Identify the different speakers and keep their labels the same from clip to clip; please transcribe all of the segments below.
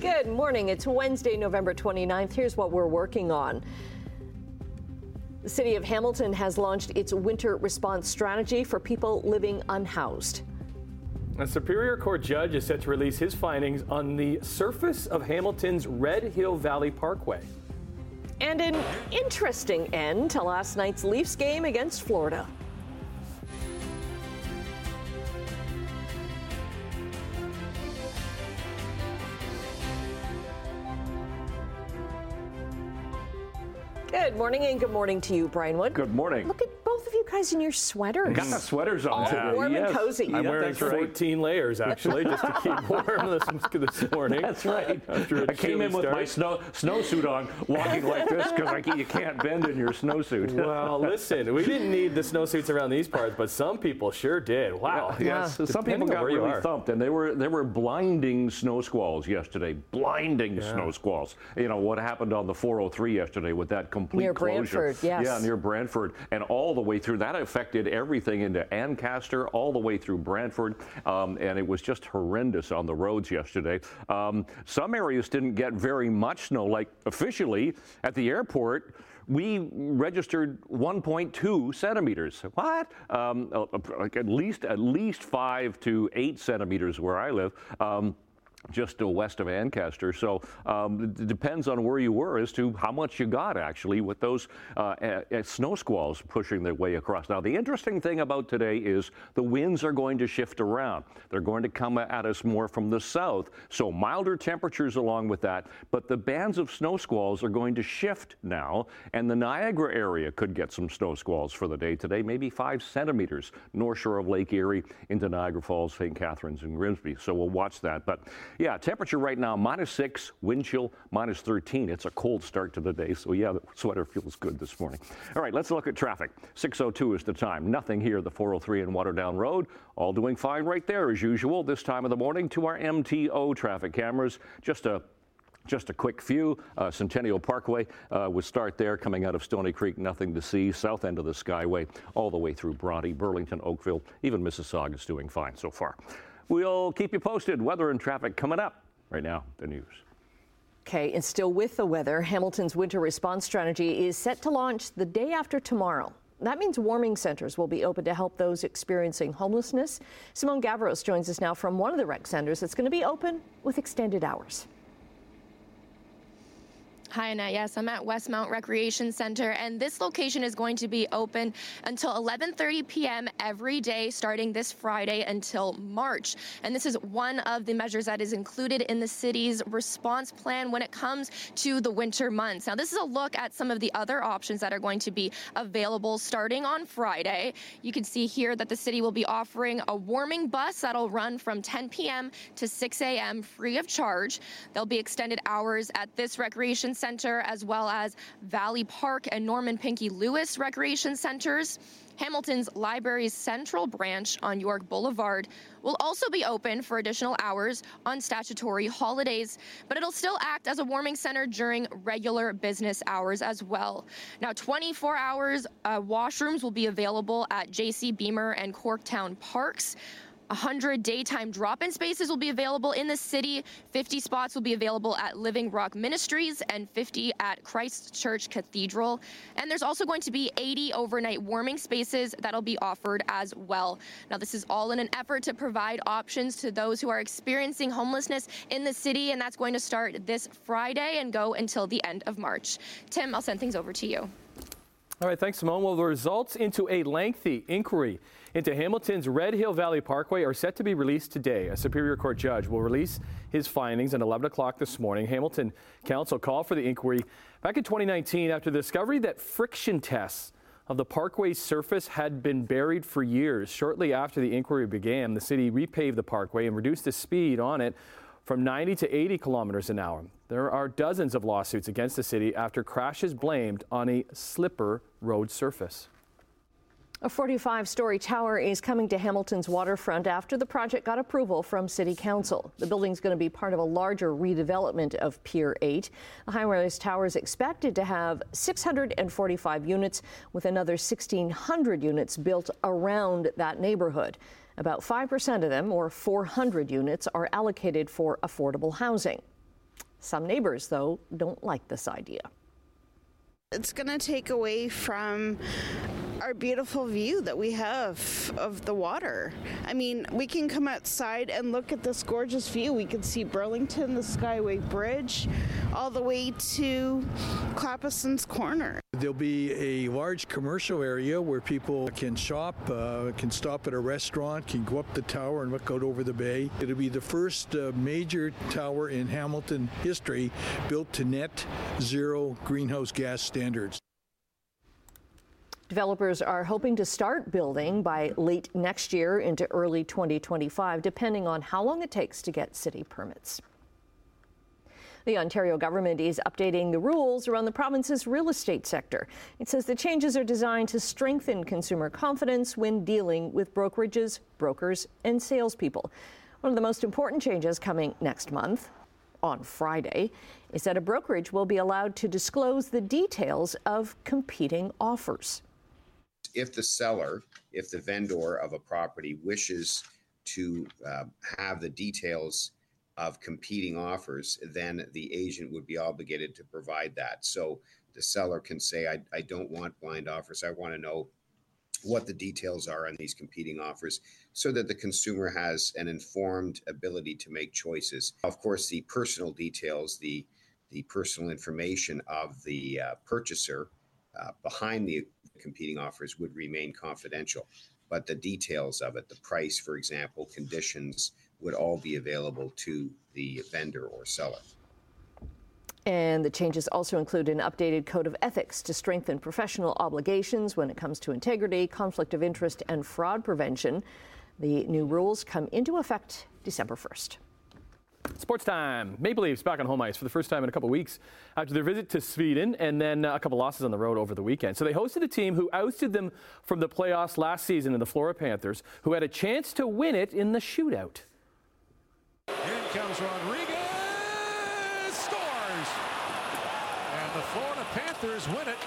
Speaker 1: Good morning. It's Wednesday, November 29th. Here's what we're working on. The city of Hamilton has launched its winter response strategy for people living unhoused.
Speaker 2: A Superior Court judge is set to release his findings on the surface of Hamilton's Red Hill Valley Parkway.
Speaker 1: And an interesting end to last night's Leafs game against Florida. Morning and good morning to you, Brian Wood.
Speaker 3: Good morning.
Speaker 1: Look at both of you guys in your sweaters.
Speaker 3: Got the sweaters on
Speaker 1: All
Speaker 3: today.
Speaker 1: warm and cozy.
Speaker 2: I'm
Speaker 1: Yeah,
Speaker 2: wearing
Speaker 3: that's right.
Speaker 2: 14 layers actually, just to keep warm this, this morning.
Speaker 3: That's right.
Speaker 2: After a
Speaker 3: I came in
Speaker 2: chilly
Speaker 3: with my snow snowsuit on, walking like this because you can't bend in your snowsuit.
Speaker 2: Well, listen, we didn't need the snowsuits around these parts, but some people sure did. Wow.
Speaker 3: Yes, some people got really
Speaker 2: are.
Speaker 3: thumped, and they were they were blinding snow squalls yesterday. Blinding snow squalls. You know what happened on the 403 yesterday with that complete
Speaker 1: Near
Speaker 3: closure.
Speaker 1: Brantford, yes.
Speaker 3: Yeah, near Brantford, and all the way through. That affected everything into Ancaster, all the way through Brantford, um, and it was just horrendous on the roads yesterday. Um, some areas didn't get very much snow, like officially at the airport. We registered 1.2 centimeters. What? Um, like at least at least five to eight centimeters where I live. Um, just west of Ancaster. So um, it depends on where you were as to how much you got actually with those uh, uh, snow squalls pushing their way across. Now, the interesting thing about today is the winds are going to shift around. They're going to come at us more from the south. So milder temperatures along with that. But the bands of snow squalls are going to shift now, and the Niagara area could get some snow squalls for the day today, maybe five centimeters north shore of Lake Erie into Niagara Falls, St. Catharines, and Grimsby. So we'll watch that. But yeah, temperature right now minus six, wind chill minus 13. It's a cold start to the day, so yeah, the sweater feels good this morning. All right, let's look at traffic. 6:02 is the time. Nothing here. The 403 and Waterdown Road, all doing fine right there as usual. This time of the morning to our MTO traffic cameras. Just a just a quick few. Uh, Centennial Parkway uh, would start there, coming out of Stony Creek, nothing to see. South end of the Skyway, all the way through Bronte, Burlington, Oakville, even Mississauga is doing fine so far. We'll keep you posted. Weather and traffic coming up. Right now, the news.
Speaker 1: Okay, and still with the weather, Hamilton's winter response strategy is set to launch the day after tomorrow. That means warming centers will be open to help those experiencing homelessness. Simone Gavros joins us now from one of the rec centers that's going to be open with extended hours.
Speaker 4: Hi, Annette. Yes, I'm at Westmount Recreation Center, and this location is going to be open until 11:30 p.m. every day, starting this Friday until March. And this is one of the measures that is included in the city's response plan when it comes to the winter months. Now, this is a look at some of the other options that are going to be available starting on Friday. You can see here that the city will be offering a warming bus that'll run from 10 p.m. to 6 a.m. free of charge. There'll be extended hours at this recreation center as well as Valley Park and Norman Pinky Lewis recreation centers. Hamilton's Library's Central branch on York Boulevard will also be open for additional hours on statutory holidays, but it'll still act as a warming center during regular business hours as well. Now, 24 hours uh, washrooms will be available at JC Beemer and Corktown Parks. 100 daytime drop in spaces will be available in the city. 50 spots will be available at Living Rock Ministries and 50 at Christ Church Cathedral. And there's also going to be 80 overnight warming spaces that'll be offered as well. Now, this is all in an effort to provide options to those who are experiencing homelessness in the city, and that's going to start this Friday and go until the end of March. Tim, I'll send things over to you.
Speaker 2: All right, thanks, Simone. Well, the results into a lengthy inquiry into Hamilton's Red Hill Valley Parkway are set to be released today. A Superior Court judge will release his findings at 11 o'clock this morning. Hamilton Council called for the inquiry back in 2019 after the discovery that friction tests of the parkway's surface had been buried for years. Shortly after the inquiry began, the city repaved the parkway and reduced the speed on it from 90 to 80 kilometers an hour. There are dozens of lawsuits against the city after crashes blamed on a slipper road surface.
Speaker 1: A 45 story tower is coming to Hamilton's waterfront after the project got approval from City Council. The building's going to be part of a larger redevelopment of Pier 8. The high rise tower is expected to have 645 units, with another 1,600 units built around that neighborhood. About 5% of them, or 400 units, are allocated for affordable housing. Some neighbors, though, don't like this idea.
Speaker 5: It's going to take away from our beautiful view that we have of the water. I mean, we can come outside and look at this gorgeous view. We can see Burlington, the Skyway Bridge, all the way to Clappison's Corner.
Speaker 6: There'll be a large commercial area where people can shop, uh, can stop at a restaurant, can go up the tower and look out over the bay. It'll be the first uh, major tower in Hamilton history built to net zero greenhouse gas standards.
Speaker 1: Developers are hoping to start building by late next year into early 2025, depending on how long it takes to get city permits. The Ontario government is updating the rules around the province's real estate sector. It says the changes are designed to strengthen consumer confidence when dealing with brokerages, brokers, and salespeople. One of the most important changes coming next month, on Friday, is that a brokerage will be allowed to disclose the details of competing offers
Speaker 7: if the seller, if the vendor of a property wishes to uh, have the details of competing offers, then the agent would be obligated to provide that. So the seller can say, I, I don't want blind offers. I want to know what the details are on these competing offers so that the consumer has an informed ability to make choices. Of course, the personal details, the the personal information of the uh, purchaser uh, behind the competing offers would remain confidential. But the details of it, the price, for example, conditions, would all be available to the vendor or seller.
Speaker 1: And the changes also include an updated code of ethics to strengthen professional obligations when it comes to integrity, conflict of interest, and fraud prevention. The new rules come into effect December 1st.
Speaker 2: Sports time. Maple Leafs back on home ice for the first time in a couple weeks after their visit to Sweden and then uh, a couple losses on the road over the weekend. So they hosted a team who ousted them from the playoffs last season in the Florida Panthers, who had a chance to win it in the shootout.
Speaker 8: In comes Rodrigues, scores! And the Florida Panthers win it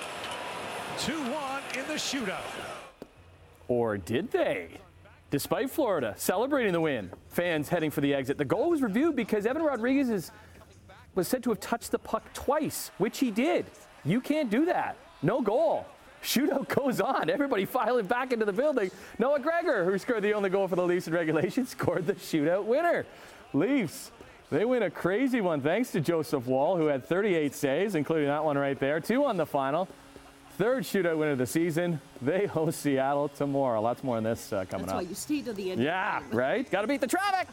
Speaker 8: 2-1 in the shootout.
Speaker 2: Or did they? Despite Florida celebrating the win, fans heading for the exit. The goal was reviewed because Evan Rodrigues is, was said to have touched the puck twice, which he did. You can't do that. No goal. Shootout goes on. Everybody filing back into the building. Noah Gregor, who scored the only goal for the Leafs in regulation, scored the shootout winner. Leafs, they win a crazy one thanks to Joseph Woll, who had 38 saves, including that one right there. Two on the final. Third shootout win of the season. They host Seattle tomorrow. Lots more on this uh, coming
Speaker 9: That's
Speaker 2: up.
Speaker 9: why you stay to the end.
Speaker 2: Yeah, right? Got to beat the traffic.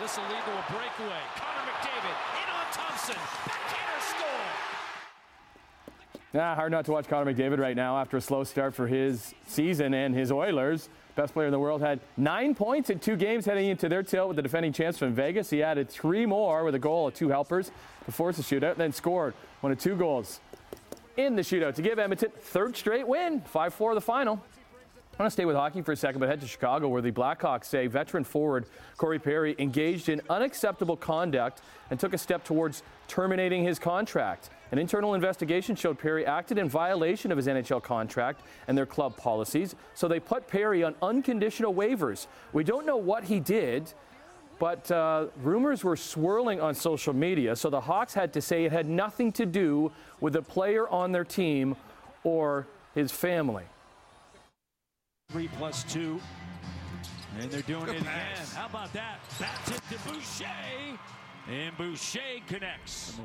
Speaker 8: This will lead to a breakaway. Connor McDavid in on Thompson. Backhander score.
Speaker 2: Yeah, hard not to watch Connor McDavid right now after a slow start for his season and his Oilers. Best player in the world had nine points in two games heading into their tilt with the defending champs from Vegas. He added three more with a goal of two helpers to force the shootout, then scored one of two goals in the shootout to give Edmonton third straight win, 5-4 the final. I want to stay with hockey for a second, but head to Chicago, where the Blackhawks say veteran forward Corey Perry engaged in unacceptable conduct and took a step towards terminating his contract. An internal investigation showed Perry acted in violation of his NHL contract and their club policies, so they put Perry on unconditional waivers. We don't know what he did, but uh, rumors were swirling on social media, so the Hawks had to say it had nothing to do with a player on their team or his family.
Speaker 8: Three plus two. And they're doing it again. How about that? Back it to Boucher. And Boucher connects.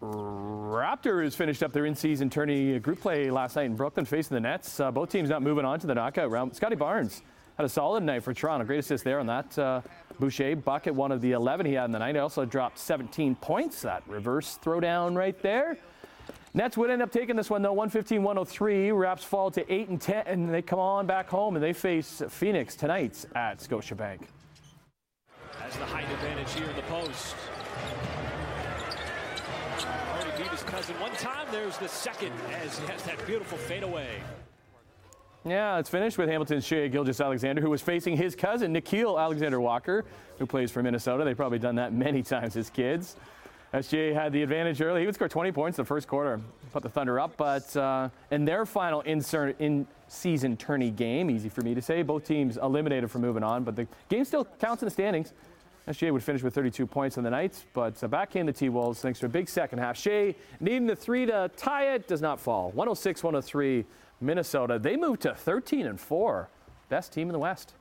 Speaker 2: Raptors finished up their in-season tourney group play last night in Brooklyn, facing the Nets. Uh, both teams not moving on to the knockout round. Scottie Barnes had a solid night for Toronto. Great assist there on that uh, Boucher bucket, one of the 11 he had in the night. He also dropped 17 points. That reverse throwdown right there. Nets would end up taking this one though, 115-103. Raps fall to 8 and 10, and they come on back home and they face Phoenix tonight at Scotiabank.
Speaker 8: Has the height advantage here in the post. Already beat his cousin one time. There's the second as he has that beautiful fadeaway.
Speaker 2: Yeah, it's finished with Hamilton's Shai Gilgeous-Alexander, who was facing his cousin, Nickeil Alexander Walker, who plays for Minnesota. They've probably done that many times as kids. SJ had the advantage early. He would score 20 points in the first quarter, put the Thunder up. But uh, in their final in-season tourney game, easy for me to say, both teams eliminated from moving on. But the game still counts in the standings. SGA would finish with 32 points in the night, but uh, back came the T-Wolves thanks to a big second half. Shai needing the three to tie it does not fall. 106-103 Minnesota. They moved to 13 and 4. Best team in the West.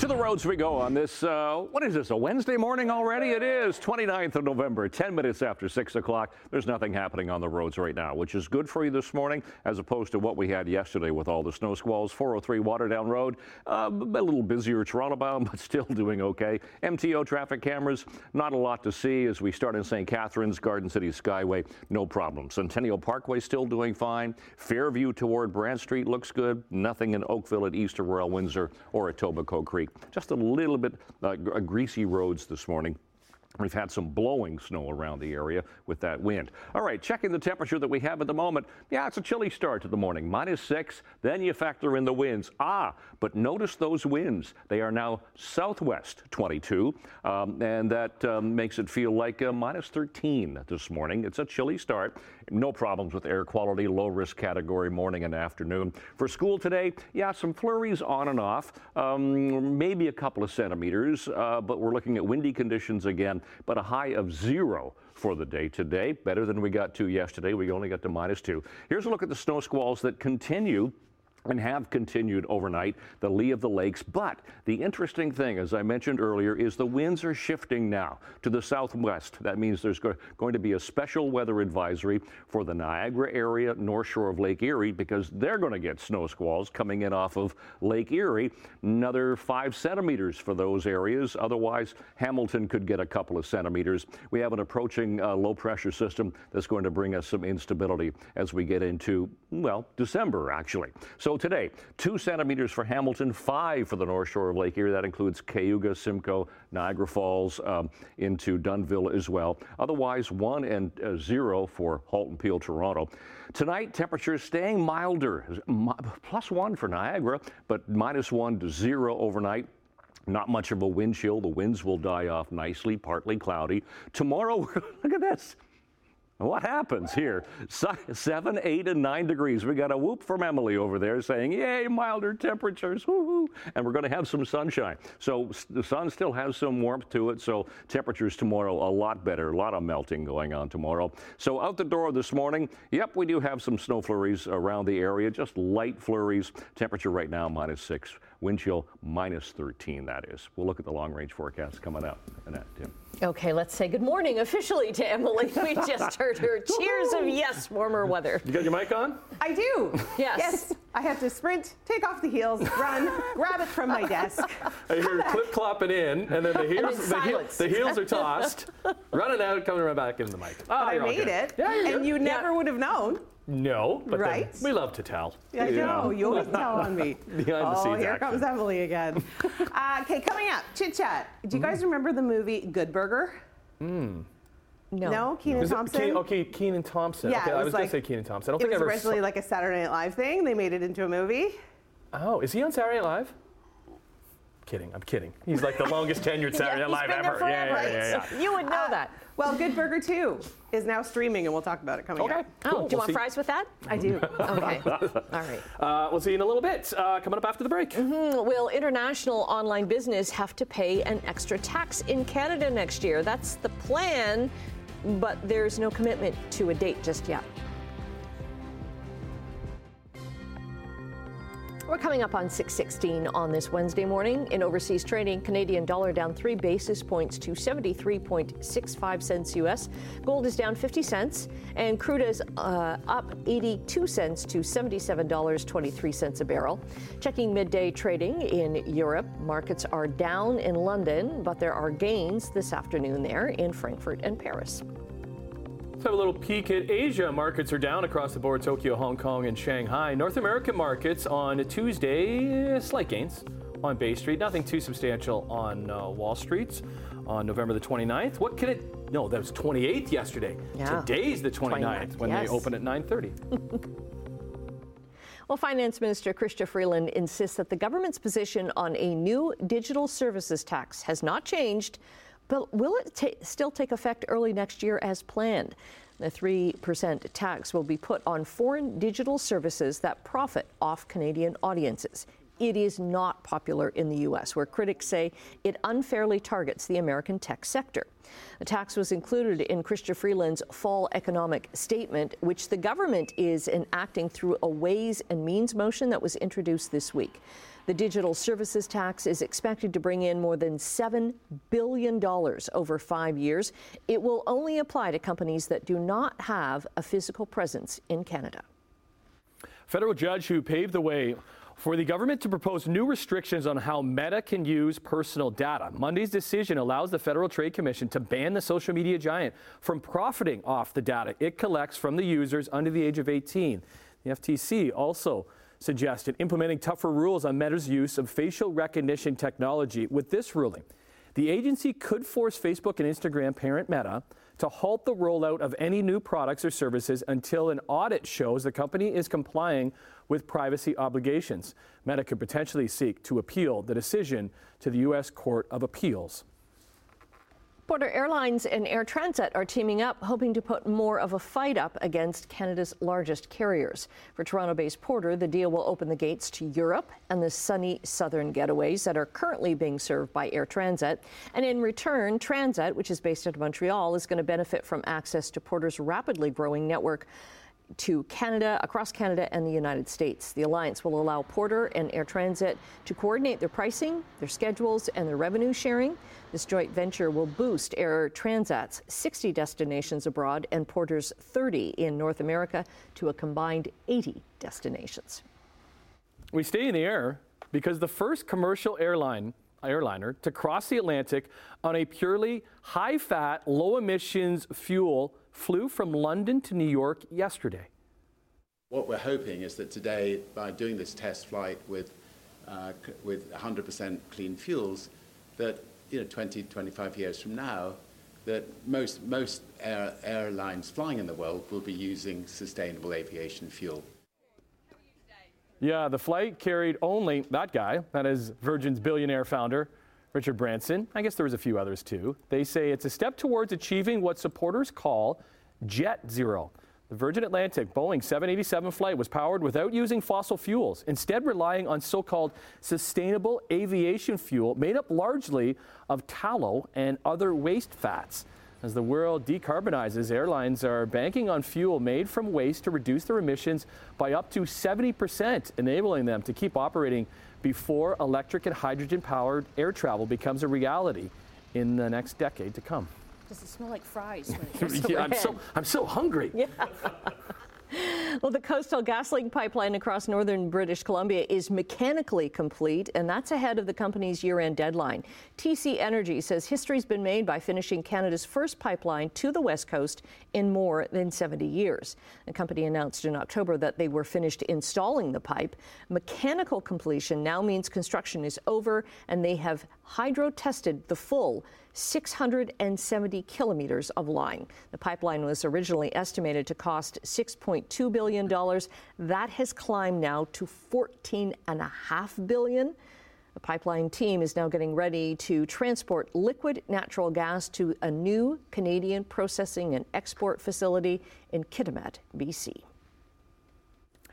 Speaker 3: To the roads we go on this, uh, what is this, a Wednesday morning already? It is 29th of November, 10 minutes after 6 o'clock. There's nothing happening on the roads right now, which is good for you this morning as opposed to what we had yesterday with all the snow squalls. 403 Waterdown Road, uh, a little busier Toronto bound, but still doing okay. MTO traffic cameras, not a lot to see as we start in St. Catharines, Garden City Skyway, no problem. Centennial Parkway still doing fine. Fairview toward Brant Street looks good. Nothing in Oakville at East of Royal Windsor or Etobicoke Creek. Just a little bit uh, greasy roads this morning. We've had some blowing snow around the area with that wind. All right, checking the temperature that we have at the moment. Yeah, it's a chilly start to the morning, minus six. Then you factor in the winds. Ah, but notice those winds. They are now southwest 22, um, and that um, makes it feel like uh, minus 13 this morning. It's a chilly start. No problems with air quality, low risk category morning and afternoon. For school today, yeah, some flurries on and off, um, maybe a couple of centimeters, uh, but we're looking at windy conditions again but a high of zero for the day today. Better than we got to yesterday. We only got to minus two. Here's a look at the snow squalls that continue and have continued overnight, the lee of the lakes. But the interesting thing, as I mentioned earlier, is the winds are shifting now to the southwest. That means there's go going to be a special weather advisory for the Niagara area, north shore of Lake Erie, because they're going to get snow squalls coming in off of Lake Erie. Another five centimeters for those areas. Otherwise, Hamilton could get a couple of centimeters. We have an approaching uh, low pressure system that's going to bring us some instability as we get into, well, December, actually. So today, two centimeters for Hamilton, five for the North Shore of Lake Erie. That includes Cayuga, Simcoe, Niagara Falls, um, into Dunnville as well. Otherwise, one and uh, zero for Halton Peel, Toronto. Tonight, temperatures staying milder, plus one for Niagara, but minus one to zero overnight. Not much of a wind chill. The winds will die off nicely, partly cloudy. Tomorrow, look at this. What happens here? Seven, eight, and nine degrees. We got a whoop from Emily over there saying, Yay, milder temperatures. Woo-hoo. And we're going to have some sunshine. So the sun still has some warmth to it. So temperatures tomorrow a lot better. A lot of melting going on tomorrow. So out the door this morning, yep, we do have some snow flurries around the area, just light flurries. Temperature right now minus six. Wind chill minus 13, that is. We'll look at the long range forecast coming up. Annette, Tim.
Speaker 1: Okay, let's say good morning officially to Emily. We just heard her cheers of yes, warmer weather.
Speaker 2: You got your mic on?
Speaker 9: I do.
Speaker 1: Yes.
Speaker 9: Yes. I have to sprint, take off the heels, run, grab it from my desk.
Speaker 2: I hear clip clopping in, and then the heels, the, heel, the heels are tossed, running out, coming right back into the mic. Oh,
Speaker 9: I made
Speaker 2: good.
Speaker 9: it,
Speaker 2: Yeah,
Speaker 9: and
Speaker 2: good.
Speaker 9: you
Speaker 2: Yeah.
Speaker 9: never would have known.
Speaker 2: No, but then
Speaker 9: Right?
Speaker 2: we love to tell.
Speaker 9: I
Speaker 2: You
Speaker 9: know. You always tell on me.
Speaker 2: Behind the
Speaker 9: oh,
Speaker 2: scenes
Speaker 9: here
Speaker 2: action.
Speaker 9: comes Emily again. uh, okay, coming up, chit chat. Do you guys remember the movie Good Burger?
Speaker 1: No.
Speaker 9: No, Kenan
Speaker 2: Is it
Speaker 9: Thompson.
Speaker 2: Keen, okay, Kenan Thompson.
Speaker 9: Yeah,
Speaker 2: okay,
Speaker 9: it
Speaker 2: I
Speaker 9: was
Speaker 2: was gonna say Kenan Thompson. I don't
Speaker 9: It
Speaker 2: think
Speaker 9: was
Speaker 2: I ever
Speaker 9: originally
Speaker 2: saw-
Speaker 9: like a Saturday Night Live thing. They made it into a movie.
Speaker 2: Oh, is he on Saturday Night Live? Kidding, I'm kidding. He's like the longest tenured Saturday Night
Speaker 1: he's
Speaker 2: Live ever. Yeah,
Speaker 1: forever.
Speaker 2: yeah, yeah,
Speaker 1: You would know
Speaker 9: Uh,
Speaker 1: that.
Speaker 9: Well, Good Burger 2 is now streaming, and we'll talk about it coming
Speaker 2: Okay.
Speaker 9: up.
Speaker 1: Oh,
Speaker 2: cool.
Speaker 1: do you
Speaker 2: We'll
Speaker 1: want
Speaker 2: see.
Speaker 1: fries with that?
Speaker 9: I do.
Speaker 1: Okay. All right.
Speaker 2: Uh, we'll see you in a little bit. Uh, coming up after the break.
Speaker 1: Will international online business have to pay an extra tax in Canada next year? That's the plan, but there's no commitment to a date just yet. We're coming up on 616 on this Wednesday morning. In overseas trading, Canadian dollar down 3 basis points to 73.65 cents US. Gold is down 50 cents, and crude is uh, up 82 cents to $77.23 a barrel. Checking midday trading in Europe, markets are down in London, but there are gains this afternoon there in Frankfurt and Paris.
Speaker 2: Let's have a little peek at Asia. Markets are down across the board Tokyo, Hong Kong, and Shanghai. North American markets on Tuesday, uh, slight gains on Bay Street. Nothing too substantial on uh, Wall Street on November the 29th. What can it? No, that was 28th yesterday.
Speaker 1: Yeah.
Speaker 2: Today's the 29th,
Speaker 1: 29th,
Speaker 2: when
Speaker 1: yes.
Speaker 2: they open at 9:30.
Speaker 1: Well, Finance Minister Chrystia Freeland insists that the government's position on a new digital services tax has not changed, but will it ta- still take effect early next year as planned? The 3% tax will be put on foreign digital services that profit off Canadian audiences. it is not popular in the U.S., where critics say it unfairly targets the American tech sector. The tax was included in Chrystia Freeland's fall economic statement, which the government is enacting through a Ways and Means motion that was introduced this week. The digital services tax is expected to bring in more than $7 billion over five years. It will only apply to companies that do not have a physical presence in Canada.
Speaker 2: Federal judge who paved the way for the government to propose new restrictions on how Meta can use personal data. Monday's decision allows the Federal Trade Commission to ban the social media giant from profiting off the data it collects from the users under the age of 18. The FTC also suggested implementing tougher rules on Meta's use of facial recognition technology. With this ruling, the agency could force Facebook and Instagram parent Meta to halt the rollout of any new products or services until an audit shows the company is complying with privacy obligations. Meta could potentially seek to appeal the decision to the U.S. Court of Appeals.
Speaker 1: Porter Airlines and Air Transat are teaming up, hoping to put more of a fight up against Canada's largest carriers. For Toronto based Porter, the deal will open the gates to Europe and the sunny southern getaways that are currently being served by Air Transat. And in return, Transat, which is based out of Montreal, is going to benefit from access to Porter's rapidly growing network to Canada, across Canada and the United States. The alliance will allow Porter and Air Transat to coordinate their pricing, their schedules, and their revenue sharing. This joint venture will boost Air Transat's 60 destinations abroad and Porter's 30 in North America to a combined 80 destinations.
Speaker 2: We stay in the air because the first commercial airline airliner to cross the Atlantic on a purely high fat, low emissions fuel flew from London to New York yesterday.
Speaker 10: What we're hoping is that today, by doing this test flight with, uh, with 100% clean fuels, that you know, 20, 25 years from now, that most, most air, airlines flying in the world will be using sustainable aviation fuel.
Speaker 2: Yeah, the flight carried only that guy, that is Virgin's billionaire founder, Richard Branson. I guess there was a few others too. They say it's a step towards achieving what supporters call jet zero. The Virgin Atlantic Boeing 787 flight was powered without using fossil fuels, instead relying on so-called sustainable aviation fuel made up largely of tallow and other waste fats. As the world decarbonizes, airlines are banking on fuel made from waste to reduce their emissions by up to 70%, enabling them to keep operating before electric and hydrogen powered air travel becomes a reality in the next decade to come.
Speaker 1: Does it smell like fries?
Speaker 2: Yeah, I'm so, I'm so hungry.
Speaker 1: Yeah. Well, the Coastal GasLink pipeline across northern British Columbia is mechanically complete, and that's ahead of the company's year end deadline. TC Energy says history's been made by finishing Canada's first pipeline to the West Coast in more than 70 years. The company announced in October that they were finished installing the pipe. Mechanical completion now means construction is over, and they have hydro tested the full 670 kilometers of line. The pipeline was originally estimated to cost $6.2 billion. That has climbed now to 14.5 billion. The pipeline team is now getting ready to transport liquid natural gas to a new Canadian processing and export facility in Kitimat, BC.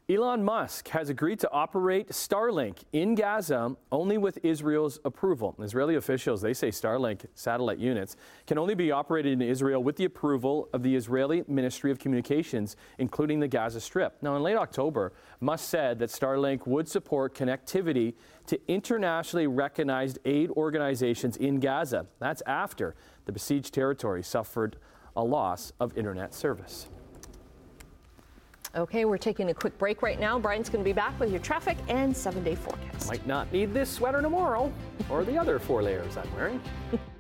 Speaker 2: Elon Musk has agreed to operate Starlink in Gaza only with Israel's approval. Israeli officials, they say Starlink satellite units can only be operated in Israel with the approval of the Israeli Ministry of Communications, including the Gaza Strip. Now, in late October, Musk said that Starlink would support connectivity to internationally recognized aid organizations in Gaza. That's after the besieged territory suffered a loss of internet service.
Speaker 1: Okay, we're taking a quick break right now. Brian's going to be back with your traffic and seven day forecast.
Speaker 2: Might not need this sweater tomorrow or the other four layers I'm wearing.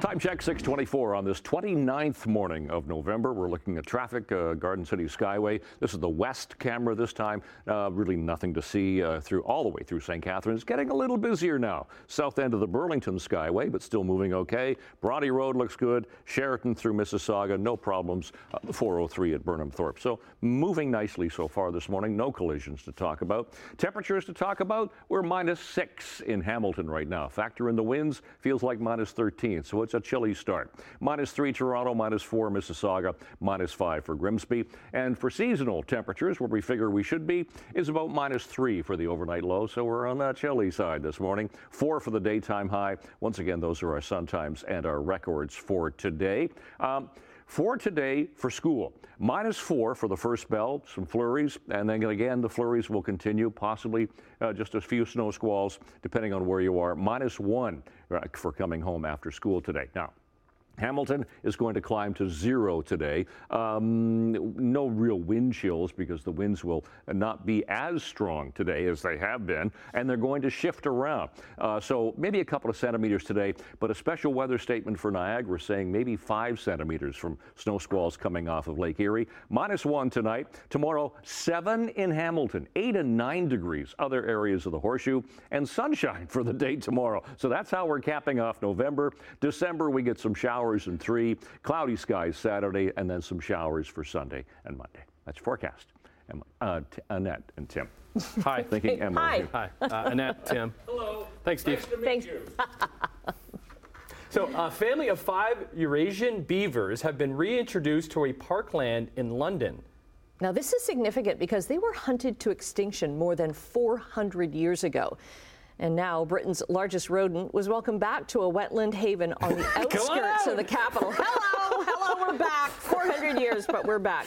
Speaker 3: Time check 624 on this 29th morning of November. We're looking at traffic, uh, Garden City Skyway. This is the west camera this time. Uh, really nothing to see uh, through all the way through St. Catharines. Getting a little busier now. South end of the Burlington Skyway, but still moving okay. Bronte Road looks good. Sheraton through Mississauga, no problems. Uh, 403 at Burnhamthorpe. So moving nicely so far this morning. No collisions to talk about. Temperatures to talk about. We're minus six in Hamilton right now. Factor in the winds, feels like minus 13. So it's a chilly start. Minus three Toronto, minus four Mississauga, minus five for Grimsby. And for seasonal temperatures, where we figure we should be, is about minus three for the overnight low. So we're on that chilly side this morning. Four for the daytime high. Once again, those are our sun times and our records for today. Um, for today for school. Minus four for the first bell, some flurries, and then again the flurries will continue, possibly uh, just a few snow squalls, depending on where you are. Minus one uh, for coming home after school today. Now, Hamilton is going to climb to zero today. Um, no real wind chills because the winds will not be as strong today as they have been, and they're going to shift around. Uh, so maybe a couple of centimeters today, but a special weather statement for Niagara saying maybe five centimeters from snow squalls coming off of Lake Erie. Minus one tonight. Tomorrow, seven in Hamilton, eight and nine degrees other areas of the horseshoe, and sunshine for the day tomorrow. So that's how we're capping off November. December, we get some showers showers and three, cloudy skies Saturday, and then some showers for Sunday and Monday. That's forecast. Uh, T- Annette and Tim.
Speaker 2: Hi.
Speaker 3: Thinking Emma.
Speaker 1: Hi.
Speaker 2: Hi, uh, Annette, Tim.
Speaker 8: Hello.
Speaker 2: Thanks, Steve.
Speaker 8: Nice to meet
Speaker 1: Thanks.
Speaker 8: you.
Speaker 2: So, a family of five Eurasian beavers have been reintroduced to a parkland in London.
Speaker 1: Now, this is significant because they were hunted to extinction more than 400 years ago. And now Britain's largest rodent was welcomed back to a wetland haven on the outskirts of the capital. Hello, hello, we're back. 400 years, but we're back.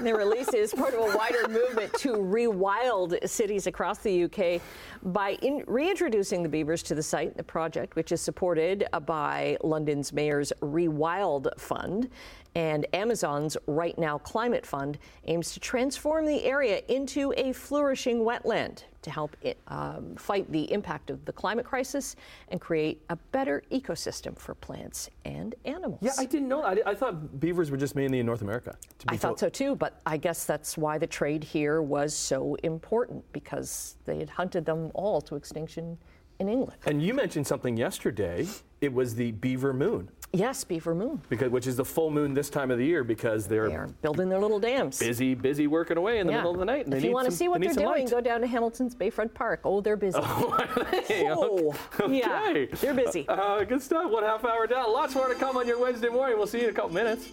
Speaker 1: The release is part of a wider movement to rewild cities across the UK by in, reintroducing the beavers to the site. The project, which is supported by London's Mayor's Rewild Fund and Amazon's Right Now Climate Fund, aims to transform the area into a flourishing wetland to help it, um, fight the impact of the climate crisis and create a better ecosystem for plants and animals.
Speaker 2: Yeah, I didn't know. I, I thought beavers were just mainly in North America. to be
Speaker 1: I thought so too, but I guess that's why the trade here was so important because they had hunted them all to extinction in England.
Speaker 2: And you mentioned something yesterday. It was the beaver moon,
Speaker 1: Yes, Beaver Moon.
Speaker 2: because which is the full moon this time of the year because they're,
Speaker 1: They building their little dams.
Speaker 2: busy, busy working away in the
Speaker 1: Yeah.
Speaker 2: middle of the night. And
Speaker 1: if
Speaker 2: they
Speaker 1: you want to see what
Speaker 2: need
Speaker 1: they're doing,
Speaker 2: light.
Speaker 1: go down to Hamilton's Bayfront Park. Oh, they're busy.
Speaker 2: Hey,
Speaker 1: Oh, yeah,
Speaker 2: okay.
Speaker 1: they're busy.
Speaker 2: Uh, good stuff. One half hour down. Lots more to come on your Wednesday morning. We'll see you in a couple minutes.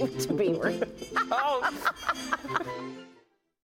Speaker 1: it's beaver.
Speaker 2: Oh.